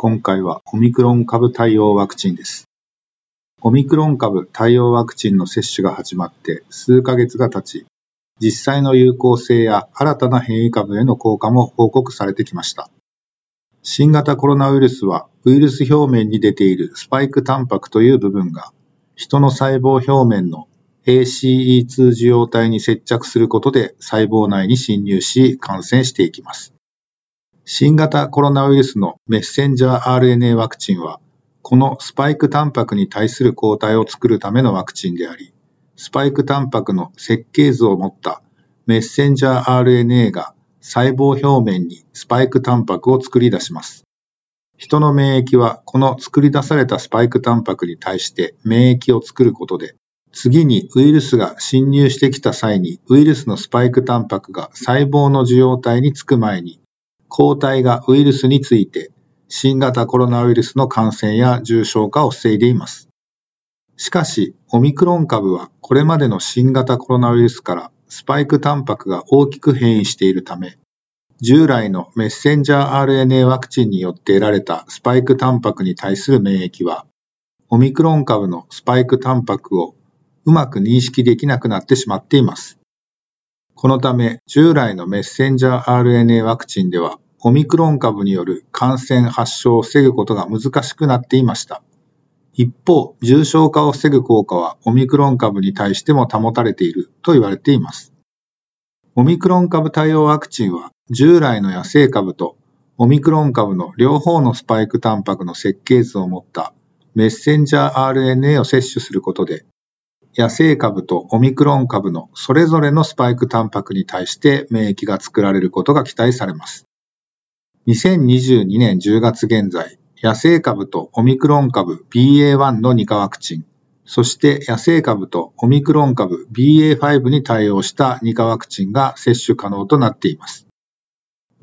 今回はオミクロン株対応ワクチンです。オミクロン株対応ワクチンの接種が始まって数ヶ月が経ち、実際の有効性や新たな変異株への効果も報告されてきました。新型コロナウイルスはウイルス表面に出ているスパイクタンパクという部分が人の細胞表面の ACE2 受容体に接着することで細胞内に侵入し感染していきます。新型コロナウイルスのメッセンジャー RNA ワクチンは、このスパイクタンパクに対する抗体を作るためのワクチンであり、スパイクタンパクの設計図を持ったメッセンジャー RNA が細胞表面にスパイクタンパクを作り出します。人の免疫はこの作り出されたスパイクタンパクに対して免疫を作ることで、次にウイルスが侵入してきた際にウイルスのスパイクタンパクが細胞の受容体につく前に抗体がウイルスについて新型コロナウイルスの感染や重症化を防いでいます。しかし、オミクロン株はこれまでの新型コロナウイルスからスパイクタンパクが大きく変異しているため、従来のメッセンジャー RNA ワクチンによって得られたスパイクタンパクに対する免疫は、オミクロン株のスパイクタンパクをうまく認識できなくなってしまっています。このため、従来のメッセンジャー RNA ワクチンでは、オミクロン株による感染発症を防ぐことが難しくなっていました。一方、重症化を防ぐ効果はオミクロン株に対しても保たれていると言われています。オミクロン株対応ワクチンは従来の野生株とオミクロン株の両方のスパイクタンパクの設計図を持ったメッセンジャー RNA を接種することで野生株とオミクロン株のそれぞれのスパイクタンパクに対して免疫が作られることが期待されます。2022年10月現在、野生株とオミクロン株 BA.1 の2価ワクチン、そして野生株とオミクロン株 BA.5 に対応した2価ワクチンが接種可能となっています。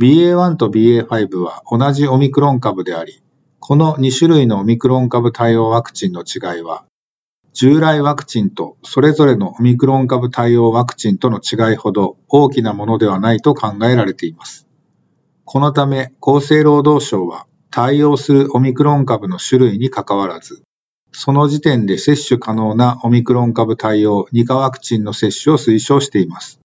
BA.1 と BA.5 は同じオミクロン株であり、この2種類のオミクロン株対応ワクチンの違いは、従来ワクチンとそれぞれのオミクロン株対応ワクチンとの違いほど大きなものではないと考えられています。このため厚生労働省は対応するオミクロン株の種類にかかわらず、その時点で接種可能なオミクロン株対応2価ワクチンの接種を推奨しています。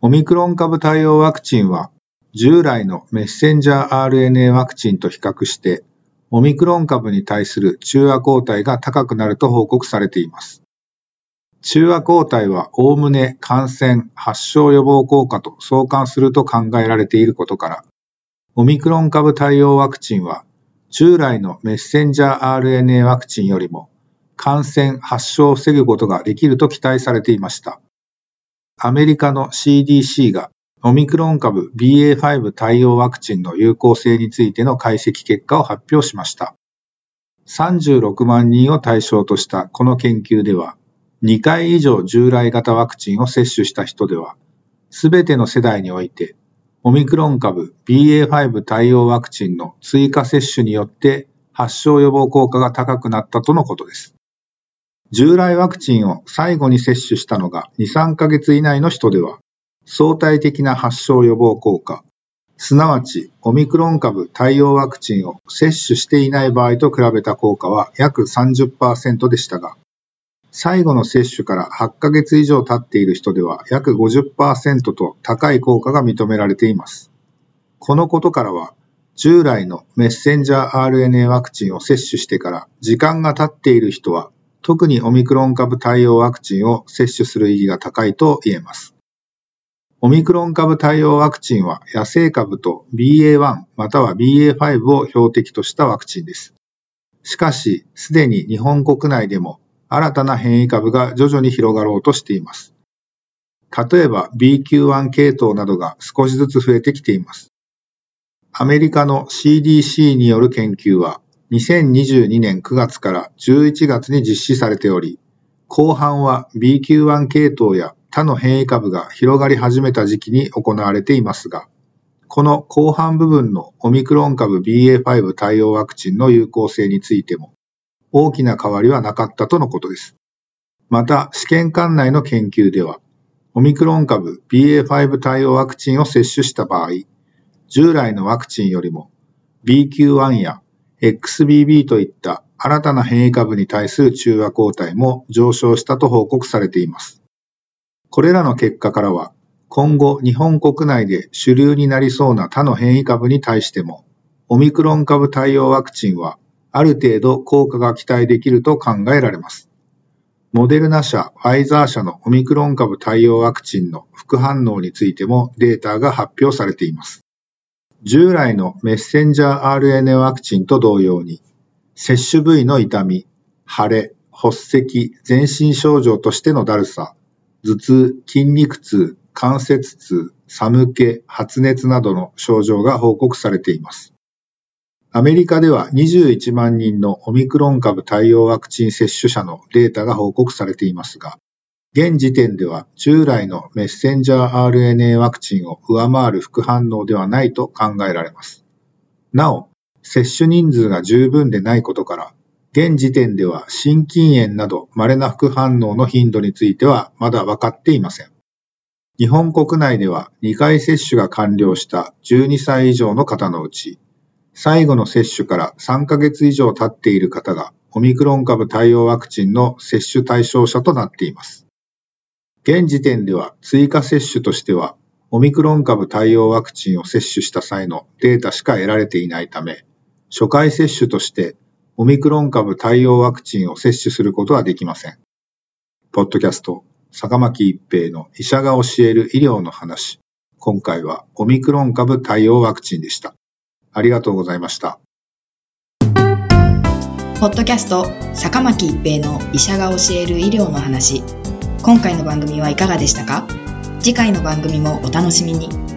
オミクロン株対応ワクチンは従来のメッセンジャー RNA ワクチンと比較してオミクロン株に対する中和抗体が高くなると報告されています。中和抗体はおおむね感染、発症予防効果と相関すると考えられていることから、オミクロン株対応ワクチンは従来のメッセンジャー RNA ワクチンよりも感染、発症を防ぐことができると期待されていました。アメリカの CDC がオミクロン株 BA.5 対応ワクチンの有効性についての解析結果を発表しました。36万人を対象としたこの研究では、2回以上従来型ワクチンを接種した人では、すべての世代において、オミクロン株 BA.5 対応ワクチンの追加接種によって発症予防効果が高くなったとのことです。従来ワクチンを最後に接種したのが2、3ヶ月以内の人では、相対的な発症予防効果、すなわちオミクロン株対応ワクチンを接種していない場合と比べた効果は約30%でしたが、最後の接種から8ヶ月以上経っている人では約50%と高い効果が認められています。このことからは、従来のメッセンジャー RNA ワクチンを接種してから時間が経っている人は、特にオミクロン株対応ワクチンを接種する意義が高いと言えます。オミクロン株対応ワクチンは野生株と BA.1 または BA.5 を標的としたワクチンです。しかし、すでに日本国内でも新たな変異株が徐々に広がろうとしています。例えば BQ.1 系統などが少しずつ増えてきています。アメリカの CDC による研究は2022年9月から11月に実施されており、後半は BQ.1 系統や他の変異株が広がり始めた時期に行われていますが、この後半部分のオミクロン株 BA.5 対応ワクチンの有効性についても大きな変わりはなかったとのことです。また、試験管内の研究では、オミクロン株 BA.5 対応ワクチンを接種した場合、従来のワクチンよりも BQ.1 や XBB といった新たな変異株に対する中和抗体も上昇したと報告されています。これらの結果からは、今後日本国内で主流になりそうな他の変異株に対しても、オミクロン株対応ワクチンはある程度効果が期待できると考えられます。モデルナ社、ファイザー社のオミクロン株対応ワクチンの副反応についてもデータが発表されています。従来のメッセンジャー RNA ワクチンと同様に、接種部位の痛み、腫れ、発石、全身症状としてのだるさ、頭痛、筋肉痛、関節痛、寒気、発熱などの症状が報告されています。アメリカでは21万人のオミクロン株対応ワクチン接種者のデータが報告されていますが、現時点では従来のメッセンジャー RNA ワクチンを上回る副反応ではないと考えられます。なお、接種人数が十分でないことから、現時点では心筋炎など稀な副反応の頻度についてはまだ分かっていません。日本国内では2回接種が完了した12歳以上の方のうち、最後の接種から3ヶ月以上経っている方がオミクロン株対応ワクチンの接種対象者となっています。現時点では追加接種としては、オミクロン株対応ワクチンを接種した際のデータしか得られていないため、初回接種としてオミクロン株対応ワクチンを接種することはできません。ポッドキャスト、坂巻一平の医者が教える医療の話。今回はオミクロン株対応ワクチンでした。ありがとうございました。ポッドキャスト、坂巻一平の医者が教える医療の話。今回の番組はいかがでしたか？次回の番組もお楽しみに。